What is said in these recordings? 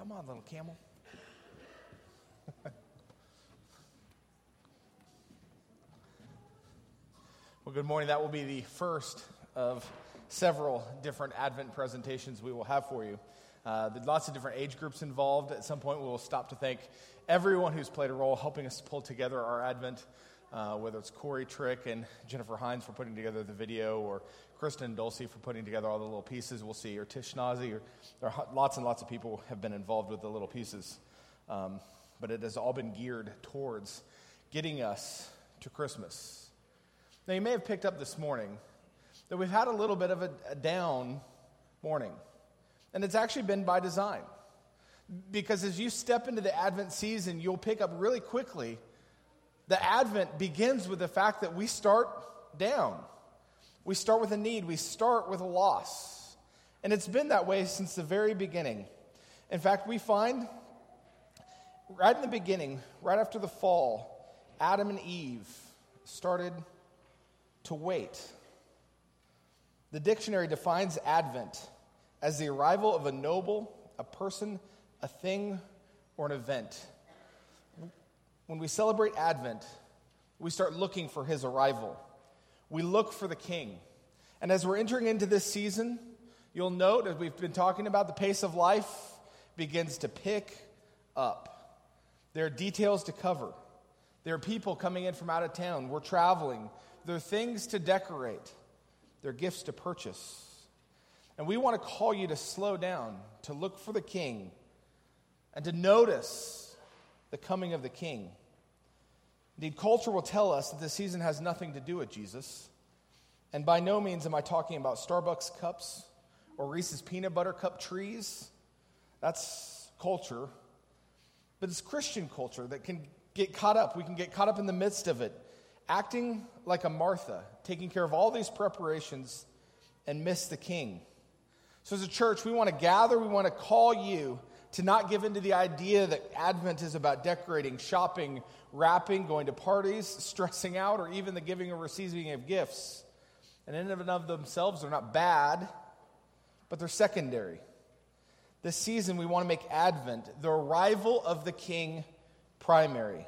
Come on, little camel. well, good morning. That will be the first of several different Advent presentations we will have for you. Uh, there's lots of different age groups involved. At some point, we will stop to thank everyone who's played a role helping us pull together our Advent, uh, whether it's Corey Trick and Jennifer Hines for putting together the video, or Kristen Dulcie for putting together all the little pieces. We'll see, or Tish Nazi, or lots and lots of people have been involved with the little pieces. Um, but it has all been geared towards getting us to Christmas. Now, you may have picked up this morning that we've had a little bit of a, a down morning, and it's actually been by design. Because as you step into the Advent season, you'll pick up really quickly the Advent begins with the fact that we start down. We start with a need, we start with a loss. And it's been that way since the very beginning. In fact, we find right in the beginning, right after the fall, Adam and Eve started to wait. The dictionary defines Advent as the arrival of a noble, a person, a thing, or an event when we celebrate Advent, we start looking for his arrival. We look for the king. And as we're entering into this season, you'll note, as we've been talking about, the pace of life begins to pick up. There are details to cover. There are people coming in from out of town. We're traveling. There are things to decorate. There are gifts to purchase. And we want to call you to slow down, to look for the king, and to notice the coming of the king. Indeed, culture will tell us that this season has nothing to do with Jesus. And by no means am I talking about Starbucks cups or Reese's peanut butter cup trees. That's culture. But it's Christian culture that can get caught up. We can get caught up in the midst of it, acting like a Martha, taking care of all these preparations and miss the king. So, as a church, we want to gather, we want to call you to not give in to the idea that Advent is about decorating, shopping, wrapping, going to parties, stressing out, or even the giving or receiving of gifts. And in and of themselves, they're not bad, but they're secondary. This season, we want to make Advent, the arrival of the King, primary.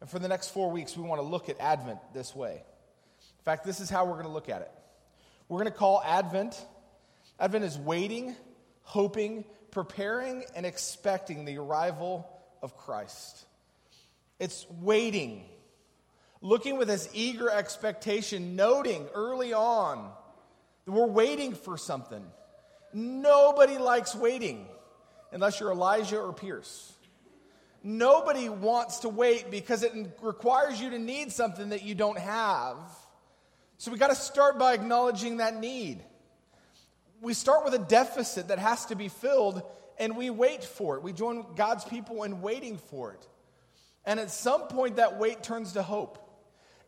And for the next four weeks, we want to look at Advent this way. In fact, this is how we're going to look at it. We're going to call Advent, Advent is waiting, hoping, preparing, and expecting the arrival of Christ. It's waiting, looking with this eager expectation, noting early on that we're waiting for something. Nobody likes waiting unless you're Elijah or Pierce. Nobody wants to wait because it requires you to need something that you don't have. So we got to start by acknowledging that need. We start with a deficit that has to be filled and we wait for it. We join God's people in waiting for it. And at some point, that wait turns to hope.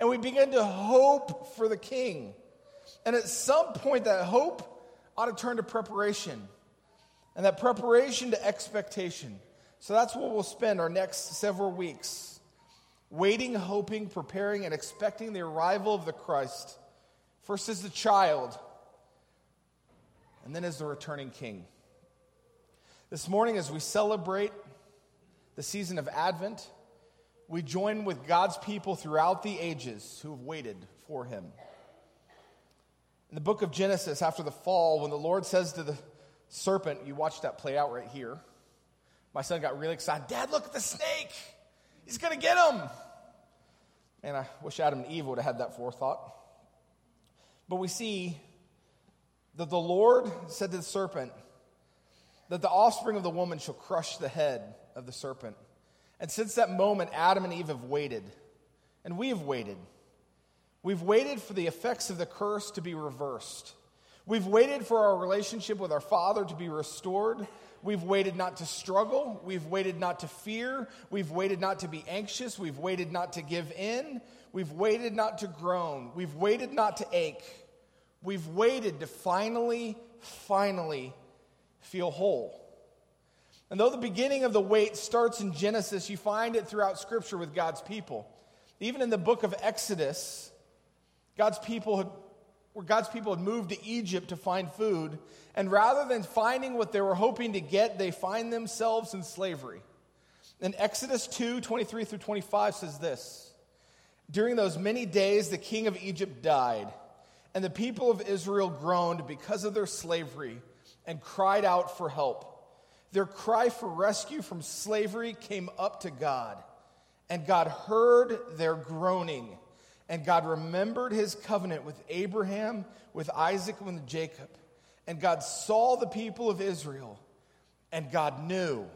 And we begin to hope for the king. And at some point, that hope ought to turn to preparation. And that preparation to expectation. So that's what we'll spend our next several weeks waiting, hoping, preparing, and expecting the arrival of the Christ. First as the child, and then as the returning king. This morning, as we celebrate the season of Advent, we join with God's people throughout the ages who have waited for him. In the book of Genesis, after the fall, when the Lord says to the serpent, you watch that play out right here. My son got really excited. Dad, look at the snake. He's going to get him. And I wish Adam and Eve would have had that forethought. But we see that the Lord said to the serpent that the offspring of the woman shall crush the head of the serpent. And since that moment, Adam and Eve have waited, and we have waited. We've waited for the effects of the curse to be reversed. We've waited for our relationship with our Father to be restored. We've waited not to struggle. We've waited not to fear. We've waited not to be anxious. We've waited not to give in. We've waited not to groan. We've waited not to ache. We've waited to finally, finally feel whole. And though the beginning of the wait starts in Genesis, you find it throughout Scripture with God's people. Even in the book of Exodus, God's people had where God's people had moved to Egypt to find food, and rather than finding what they were hoping to get, they find themselves in slavery. And Exodus 2 23 through 25 says this During those many days, the king of Egypt died, and the people of Israel groaned because of their slavery and cried out for help. Their cry for rescue from slavery came up to God, and God heard their groaning. And God remembered his covenant with Abraham, with Isaac, and with Jacob. And God saw the people of Israel, and God knew.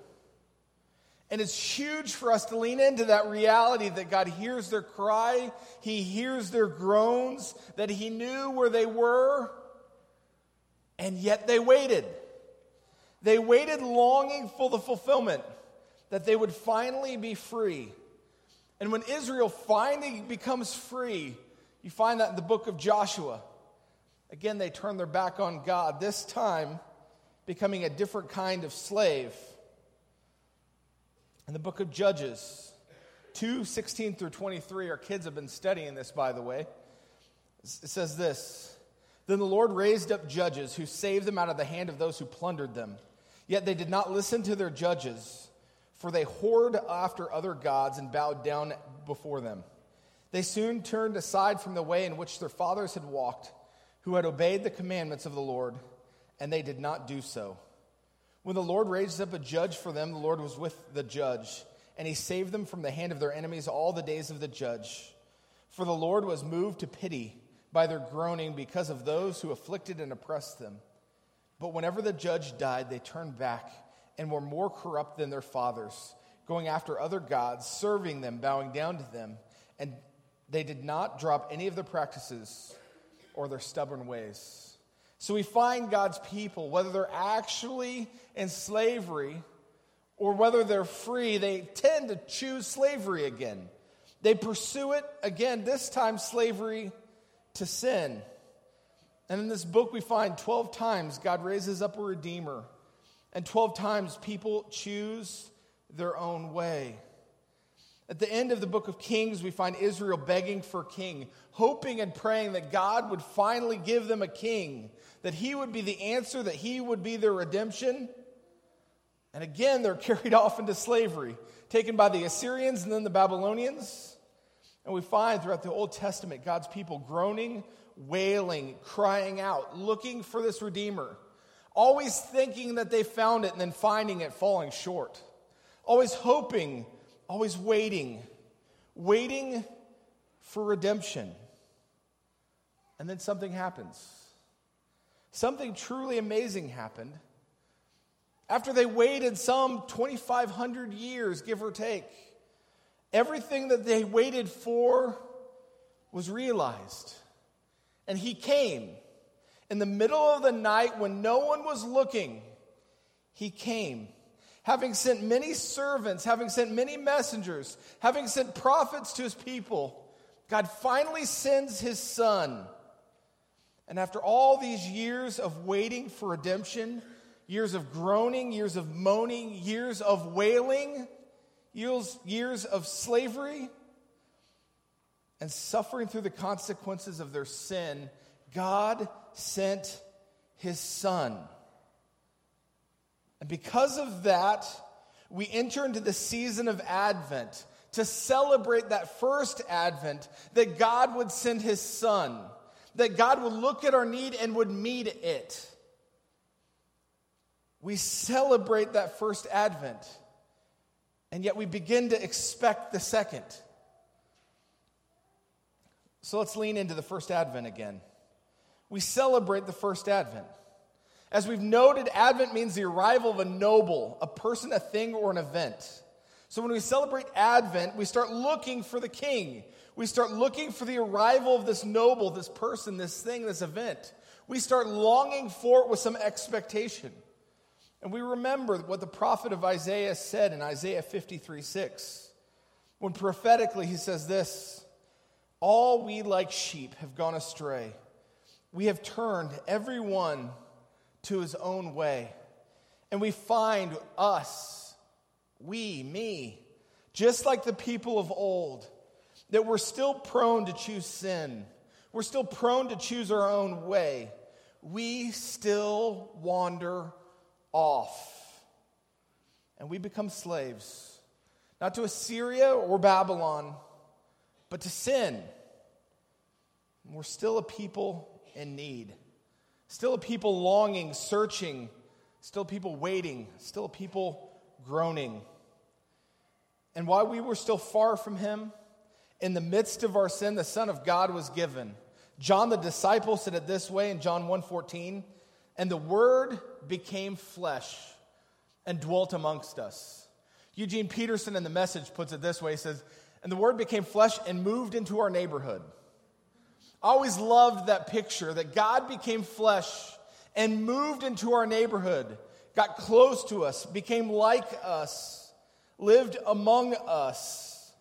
And it's huge for us to lean into that reality that God hears their cry, He hears their groans, that He knew where they were, and yet they waited. They waited longing for the fulfillment that they would finally be free. And when Israel finally becomes free, you find that in the book of Joshua. Again, they turn their back on God, this time becoming a different kind of slave. In the book of Judges, 2 16 through 23, our kids have been studying this, by the way. It says this Then the Lord raised up judges who saved them out of the hand of those who plundered them. Yet they did not listen to their judges, for they whored after other gods and bowed down before them. They soon turned aside from the way in which their fathers had walked, who had obeyed the commandments of the Lord, and they did not do so. When the Lord raised up a judge for them, the Lord was with the judge, and he saved them from the hand of their enemies all the days of the judge. For the Lord was moved to pity by their groaning because of those who afflicted and oppressed them. But whenever the judge died, they turned back and were more corrupt than their fathers, going after other gods, serving them, bowing down to them. And they did not drop any of their practices or their stubborn ways. So we find God's people, whether they're actually in slavery or whether they're free, they tend to choose slavery again. They pursue it again, this time slavery to sin. And in this book, we find 12 times God raises up a redeemer, and 12 times people choose their own way. At the end of the book of Kings, we find Israel begging for king, hoping and praying that God would finally give them a king, that he would be the answer, that he would be their redemption. And again, they're carried off into slavery, taken by the Assyrians and then the Babylonians. And we find throughout the Old Testament God's people groaning, wailing, crying out, looking for this Redeemer, always thinking that they found it and then finding it falling short, always hoping always waiting, waiting for redemption. And then something happens. Something truly amazing happened. After they waited some 2,500 years, give or take, everything that they waited for was realized. And he came. In the middle of the night when no one was looking, he came having sent many servants, having sent many messengers, having sent prophets to his people, God finally sends his son. And after all these years of waiting for redemption, years of groaning, years of moaning, years of wailing, years, years of slavery, and suffering through the consequences of their sin, God sent his son. And because of that, we enter into the season of Advent to celebrate that first Advent that God would send his son, that God would look at our need and would meet it. We celebrate that first Advent, and yet we begin to expect the second. So let's lean into the first Advent again. We celebrate the first Advent. As we've noted, Advent means the arrival of a noble, a person, a thing, or an event. So when we celebrate Advent, we start looking for the king. We start looking for the arrival of this noble, this person, this thing, this event. We start longing for it with some expectation. And we remember what the prophet of Isaiah said in Isaiah 53 6. When prophetically he says this All we like sheep have gone astray. We have turned every one to his own way. And we find us, we, me, just like the people of old, that we're still prone to choose sin. we're still prone to choose our own way. We still wander off. And we become slaves, not to Assyria or Babylon, but to sin. we're still a people in need, still a people longing, searching, still people waiting, still people groaning. And while we were still far from him, in the midst of our sin, the Son of God was given. John the disciple said it this way in John 1:14, and the word became flesh and dwelt amongst us. Eugene Peterson in the message puts it this way he says, and the word became flesh and moved into our neighborhood. Always loved that picture that God became flesh and moved into our neighborhood, got close to us, became like us, lived among us.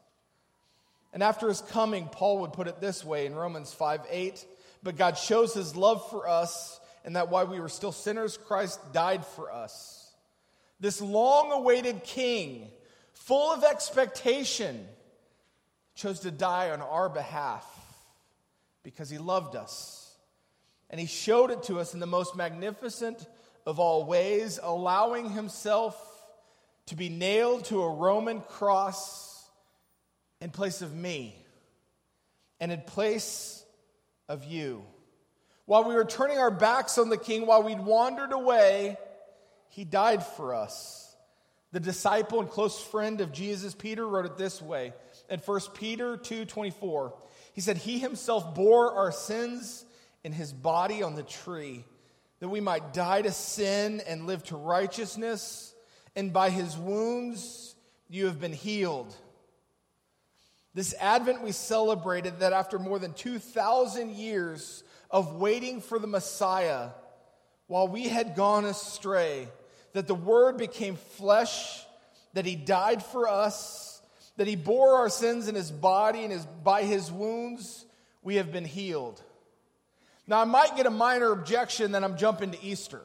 And after his coming, Paul would put it this way in Romans 5 8. But God shows his love for us, and that while we were still sinners, Christ died for us. This long awaited king, full of expectation, chose to die on our behalf because he loved us. And he showed it to us in the most magnificent of all ways, allowing himself to be nailed to a Roman cross in place of me and in place of you. While we were turning our backs on the king, while we'd wandered away, he died for us. The disciple and close friend of Jesus, Peter, wrote it this way in 1 Peter 2:24. He said, He himself bore our sins in his body on the tree, that we might die to sin and live to righteousness, and by his wounds you have been healed. This Advent, we celebrated that after more than 2,000 years of waiting for the Messiah, while we had gone astray, that the Word became flesh, that He died for us, that he bore our sins in his body, and his, by his wounds we have been healed. Now, I might get a minor objection that I'm jumping to Easter.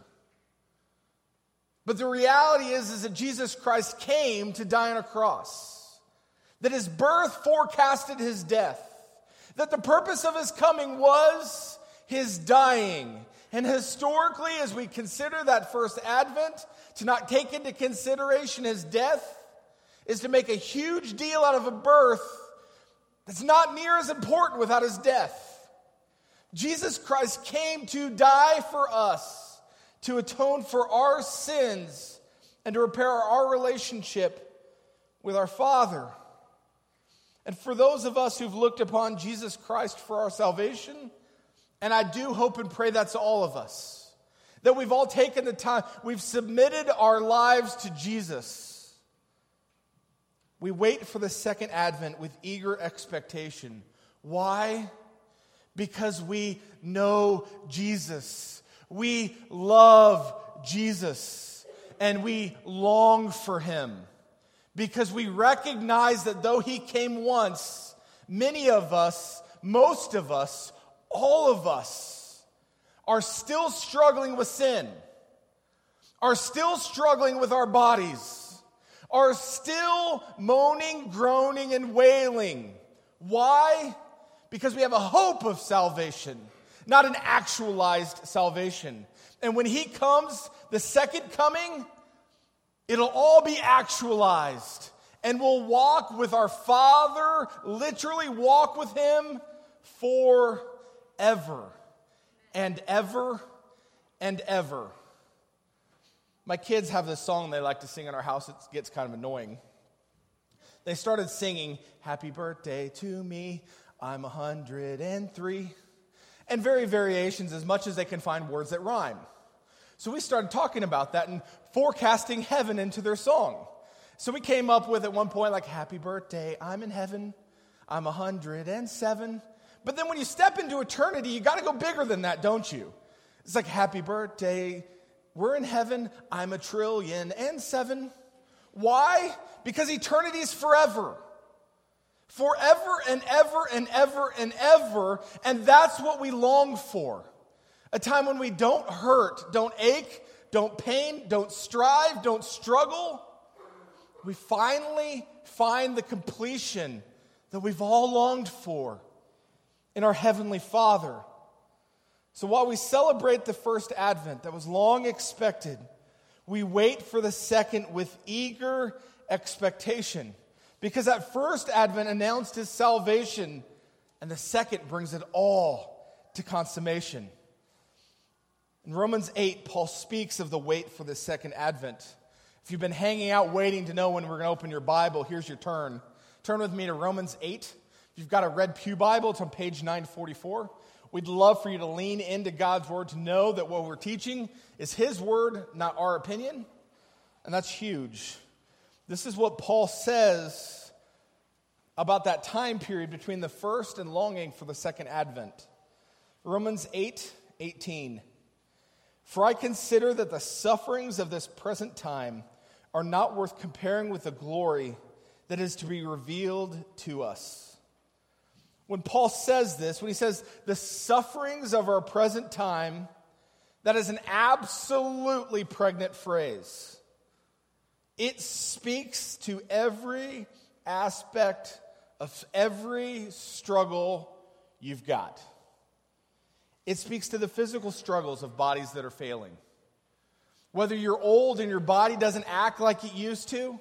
But the reality is, is that Jesus Christ came to die on a cross, that his birth forecasted his death, that the purpose of his coming was his dying. And historically, as we consider that first advent, to not take into consideration his death, is to make a huge deal out of a birth that's not near as important without his death. Jesus Christ came to die for us, to atone for our sins, and to repair our relationship with our Father. And for those of us who've looked upon Jesus Christ for our salvation, and I do hope and pray that's all of us, that we've all taken the time, we've submitted our lives to Jesus we wait for the second advent with eager expectation. Why? Because we know Jesus. We love Jesus. And we long for him. Because we recognize that though he came once, many of us, most of us, all of us are still struggling with sin, are still struggling with our bodies are still moaning, groaning, and wailing. Why? Because we have a hope of salvation, not an actualized salvation. And when He comes, the second coming, it'll all be actualized. And we'll walk with our Father, literally walk with Him forever and ever and ever. My kids have this song they like to sing in our house. It gets kind of annoying. They started singing, Happy birthday to me, I'm 103. And very variations as much as they can find words that rhyme. So we started talking about that and forecasting heaven into their song. So we came up with at one point, like, Happy birthday, I'm in heaven, I'm 107. But then when you step into eternity, you got to go bigger than that, don't you? It's like, Happy birthday we're in heaven. I'm a trillion and seven. Why? Because eternity is forever. Forever and ever and ever and ever. And that's what we long for. A time when we don't hurt, don't ache, don't pain, don't strive, don't struggle. We finally find the completion that we've all longed for in our Heavenly Father. So while we celebrate the first advent that was long expected, we wait for the second with eager expectation. Because that first advent announced his salvation, and the second brings it all to consummation. In Romans 8, Paul speaks of the wait for the second advent. If you've been hanging out waiting to know when we're going to open your Bible, here's your turn. Turn with me to Romans 8. If you've got a red Pew Bible, it's on page 944. We'd love for you to lean into God's Word to know that what we're teaching is His Word, not our opinion. And that's huge. This is what Paul says about that time period between the first and longing for the second advent. Romans 8 18. For I consider that the sufferings of this present time are not worth comparing with the glory that is to be revealed to us. When Paul says this, when he says the sufferings of our present time, that is an absolutely pregnant phrase. It speaks to every aspect of every struggle you've got. It speaks to the physical struggles of bodies that are failing. Whether you're old and your body doesn't act like it used to,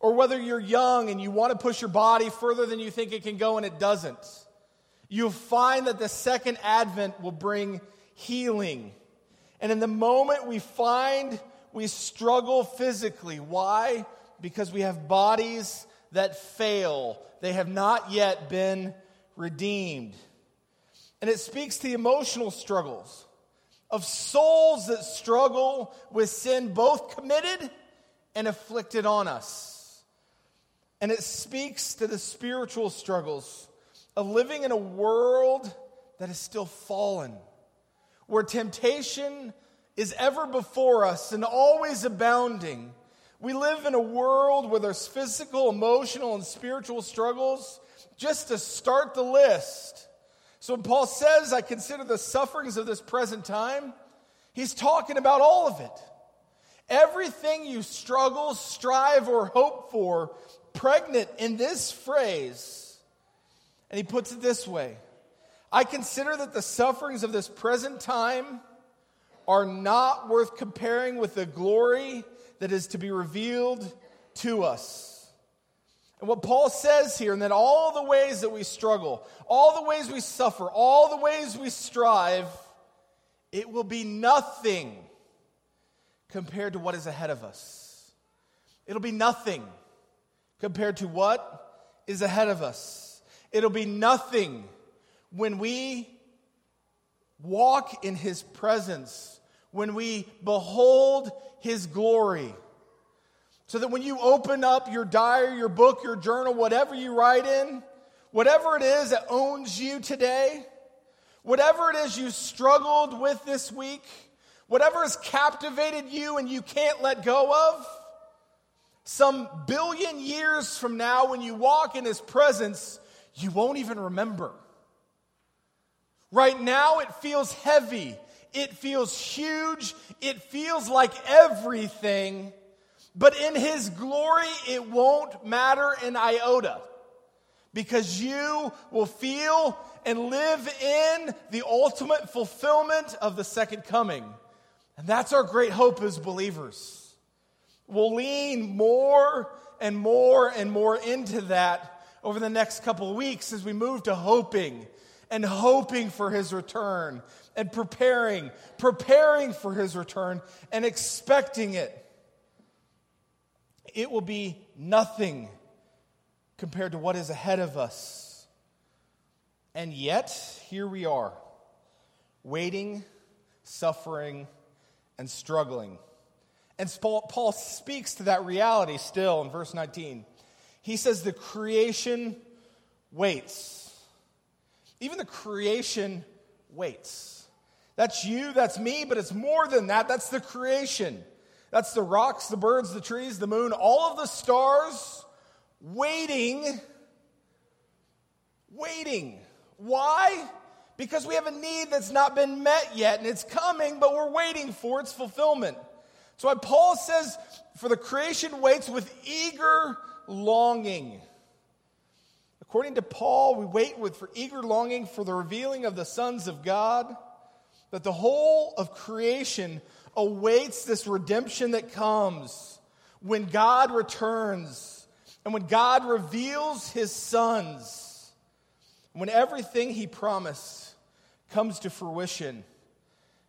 or whether you're young and you want to push your body further than you think it can go and it doesn't, you'll find that the second advent will bring healing. And in the moment we find we struggle physically, why? Because we have bodies that fail, they have not yet been redeemed. And it speaks to the emotional struggles of souls that struggle with sin, both committed and afflicted on us. And it speaks to the spiritual struggles of living in a world that is still fallen, where temptation is ever before us and always abounding. We live in a world where there's physical, emotional, and spiritual struggles. Just to start the list, so when Paul says, I consider the sufferings of this present time, he's talking about all of it. Everything you struggle, strive, or hope for, pregnant in this phrase. And he puts it this way I consider that the sufferings of this present time are not worth comparing with the glory that is to be revealed to us. And what Paul says here, and that all the ways that we struggle, all the ways we suffer, all the ways we strive, it will be nothing compared to what is ahead of us. It'll be nothing compared to what is ahead of us. It'll be nothing when we walk in his presence, when we behold his glory. So that when you open up your diary, your book, your journal, whatever you write in, whatever it is that owns you today, whatever it is you struggled with this week, whatever has captivated you and you can't let go of, some billion years from now, when you walk in His presence, you won't even remember. Right now, it feels heavy. It feels huge. It feels like everything but in his glory, it won't matter an iota because you will feel and live in the ultimate fulfillment of the second coming. And that's our great hope as believers. We'll lean more and more and more into that over the next couple of weeks as we move to hoping and hoping for his return and preparing, preparing for his return and expecting it it will be nothing compared to what is ahead of us. And yet, here we are, waiting, suffering, and struggling. And Paul speaks to that reality still in verse 19. He says, The creation waits. Even the creation waits. That's you, that's me, but it's more than that. That's the creation. That's the rocks, the birds, the trees, the moon, all of the stars waiting, waiting. Why? Because we have a need that's not been met yet, and it's coming, but we're waiting for its fulfillment. So, why Paul says, For the creation waits with eager longing. According to Paul, we wait with for eager longing for the revealing of the sons of God, that the whole of creation awaits this redemption that comes when God returns and when God reveals his sons, when everything he promised comes to fruition,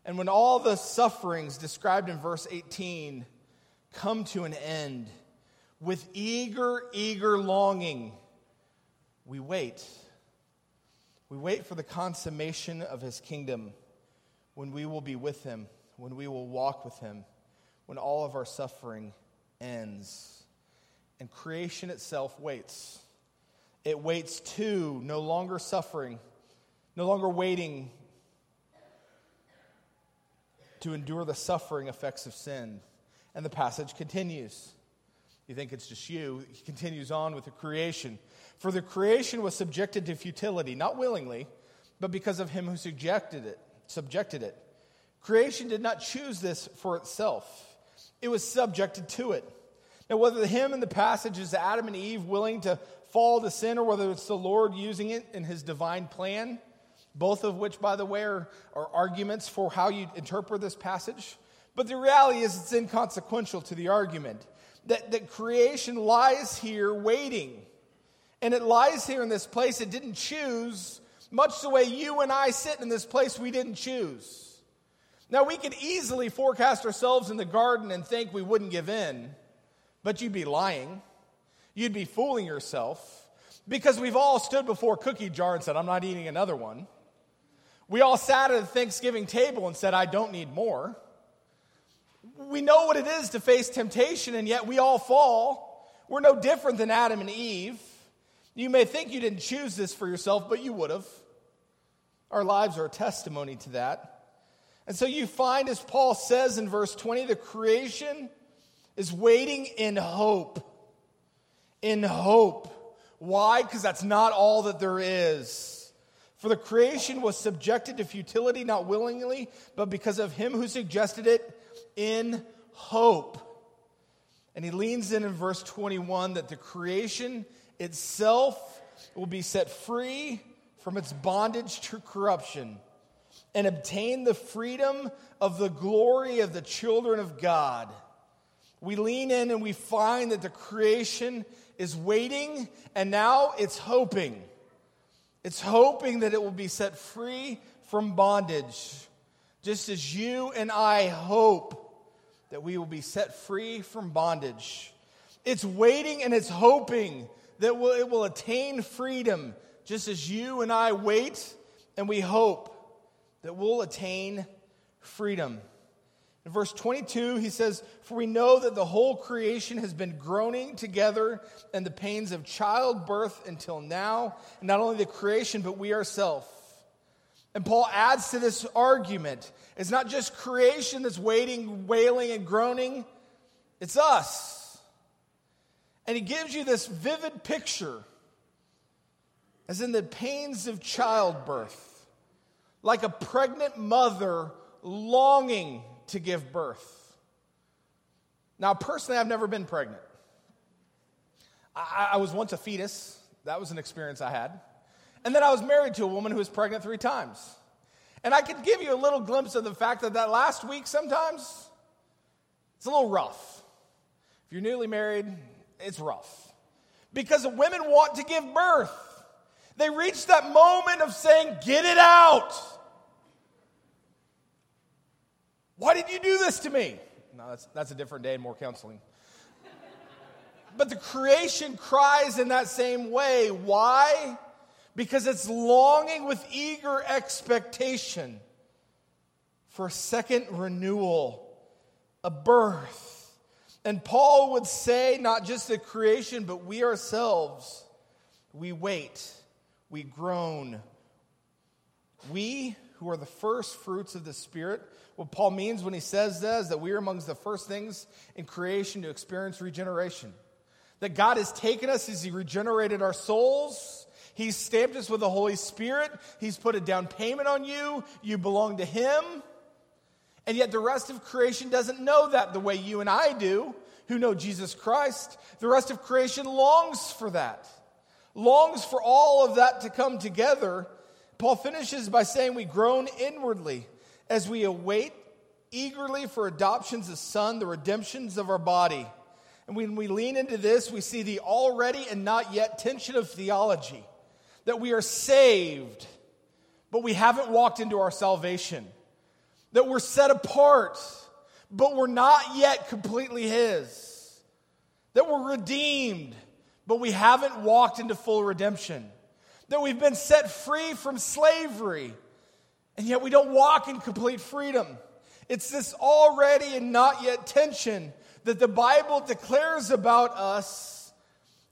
and when all the sufferings described in verse 18 come to an end, with eager, eager longing, we wait. We wait for the consummation of his kingdom when we will be with him, when we will walk with him, when all of our suffering ends. And creation itself waits. It waits too, no longer suffering, no longer waiting to endure the suffering effects of sin. And the passage continues. You think it's just you. He continues on with the creation. For the creation was subjected to futility, not willingly, but because of him who subjected it. Subjected it. Creation did not choose this for itself. It was subjected to it. Now, whether the him in the passage is Adam and Eve willing to fall to sin, or whether it's the Lord using it in his divine plan, both of which, by the way, are, are arguments for how you interpret this passage. But the reality is, it's inconsequential to the argument that, that creation lies here waiting. And it lies here in this place it didn't choose, much the way you and I sit in this place we didn't choose. Now, we could easily forecast ourselves in the garden and think we wouldn't give in. But you'd be lying. You'd be fooling yourself because we've all stood before a cookie jar and said, I'm not eating another one. We all sat at a Thanksgiving table and said, I don't need more. We know what it is to face temptation, and yet we all fall. We're no different than Adam and Eve. You may think you didn't choose this for yourself, but you would have. Our lives are a testimony to that. And so you find, as Paul says in verse 20, the creation is waiting in hope. In hope. Why? Because that's not all that there is. For the creation was subjected to futility, not willingly, but because of him who suggested it in hope. And he leans in in verse 21 that the creation itself will be set free from its bondage to corruption and obtain the freedom of the glory of the children of God. We lean in and we find that the creation is waiting and now it's hoping. It's hoping that it will be set free from bondage, just as you and I hope that we will be set free from bondage. It's waiting and it's hoping that it will attain freedom, just as you and I wait and we hope that we'll attain freedom. In verse 22, he says, For we know that the whole creation has been groaning together in the pains of childbirth until now. And not only the creation, but we ourselves. And Paul adds to this argument it's not just creation that's waiting, wailing, and groaning, it's us. And he gives you this vivid picture, as in the pains of childbirth, like a pregnant mother longing to give birth. Now, personally, I've never been pregnant. I, I, was once a fetus, that was an experience I had. And then I was married to a woman who was pregnant three times. And I could give you a little glimpse of the fact that that last week sometimes it's a little rough. If you're newly married, it's rough. Because women want to give birth. They reach that moment of saying, Get it out. Why did you do this to me? No, that's, that's a different day and more counseling. but the creation cries in that same way. Why? Because it's longing with eager expectation for a second renewal, a birth. And Paul would say, not just the creation, but we ourselves, we wait, we groan. We who are the first fruits of the Spirit what Paul means when he says that is that we are amongst the first things in creation to experience regeneration. That God has taken us as he regenerated our souls. He's stamped us with the Holy Spirit. He's put a down payment on you. You belong to him. And yet the rest of creation doesn't know that the way you and I do, who know Jesus Christ. The rest of creation longs for that longs for all of that to come together, Paul finishes by saying, We groan inwardly as we await eagerly for adoptions as son, the redemptions of our body. And when we lean into this, we see the already and not yet tension of theology that we are saved, but we haven't walked into our salvation, that we're set apart, but we're not yet completely His, that we're redeemed, but we haven't walked into full redemption, that we've been set free from slavery, and yet we don't walk in complete freedom. It's this already and not yet tension that the Bible declares about us,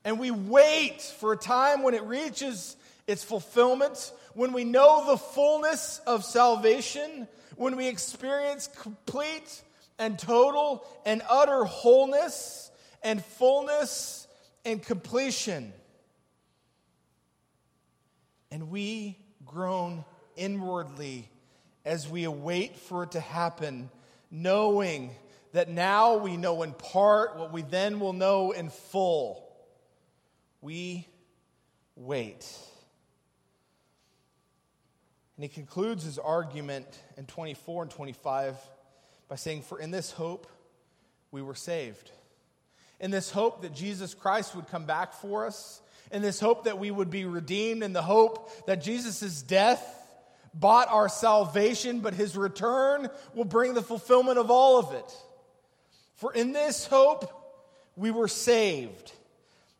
and we wait for a time when it reaches its fulfillment, when we know the fullness of salvation, when we experience complete and total and utter wholeness and fullness and completion. And we groan inwardly as we await for it to happen, knowing that now we know in part what we then will know in full. We wait. And he concludes his argument in 24 and 25 by saying, For in this hope we were saved. In this hope that Jesus Christ would come back for us, in this hope that we would be redeemed, in the hope that Jesus' death bought our salvation, but his return will bring the fulfillment of all of it. For in this hope we were saved.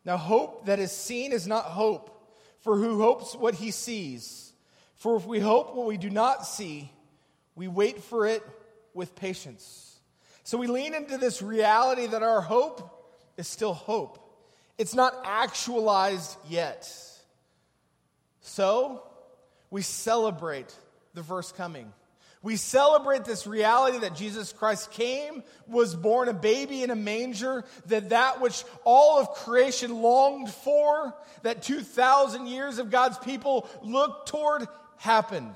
Now, hope that is seen is not hope, for who hopes what he sees? For if we hope what we do not see, we wait for it with patience. So we lean into this reality that our hope is still hope. It's not actualized yet. So we celebrate the first coming. We celebrate this reality that Jesus Christ came, was born a baby in a manger, that that which all of creation longed for, that 2,000 years of God's people looked toward, happened.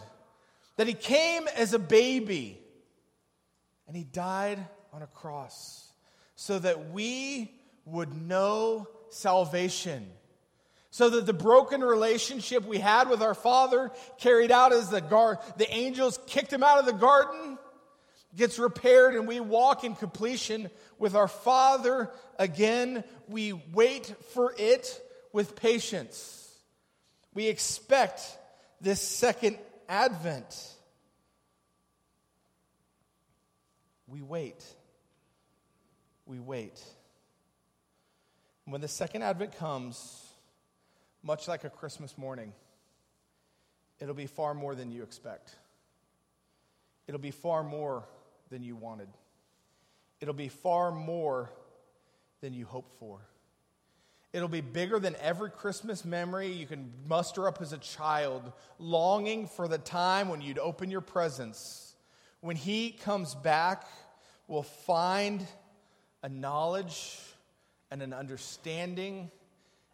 That he came as a baby and he died on a cross so that we would know salvation. So that the broken relationship we had with our father carried out as the gar- the angels kicked him out of the garden gets repaired and we walk in completion with our father again. We wait for it with patience. We expect this second advent. We wait. We wait when the second advent comes much like a Christmas morning, it'll be far more than you expect. It'll be far more than you wanted. It'll be far more than you hoped for. It'll be bigger than every Christmas memory you can muster up as a child, longing for the time when you'd open your presents. When He comes back, we'll find a knowledge and an understanding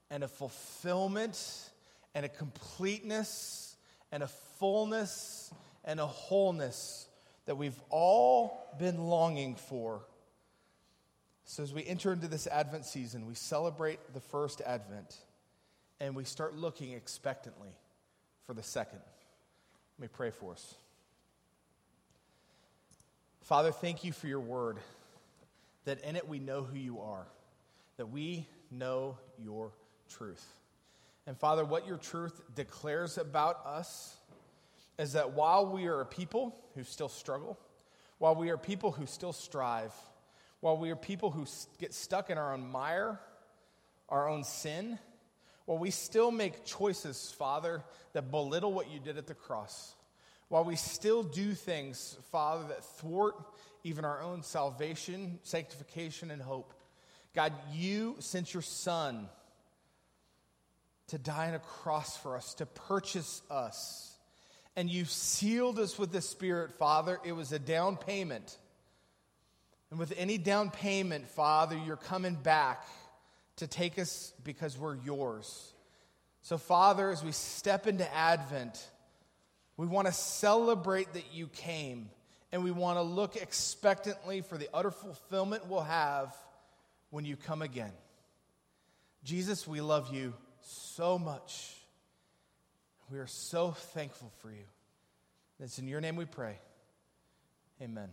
and a fulfillment and a completeness and a fullness and a wholeness that we've all been longing for. So, as we enter into this Advent season, we celebrate the first Advent and we start looking expectantly for the second. Let me pray for us. Father, thank you for your word, that in it we know who you are, that we know your truth. And Father, what your truth declares about us is that while we are a people who still struggle, while we are people who still strive, while we are people who get stuck in our own mire, our own sin, while we still make choices, Father, that belittle what you did at the cross, while we still do things, Father, that thwart even our own salvation, sanctification, and hope, God, you sent your Son to die on a cross for us, to purchase us. And you sealed us with the Spirit, Father. It was a down payment. And with any down payment, Father, you're coming back to take us because we're yours. So, Father, as we step into Advent, we want to celebrate that you came, and we want to look expectantly for the utter fulfillment we'll have when you come again. Jesus, we love you so much. We are so thankful for you. It's in your name we pray. Amen.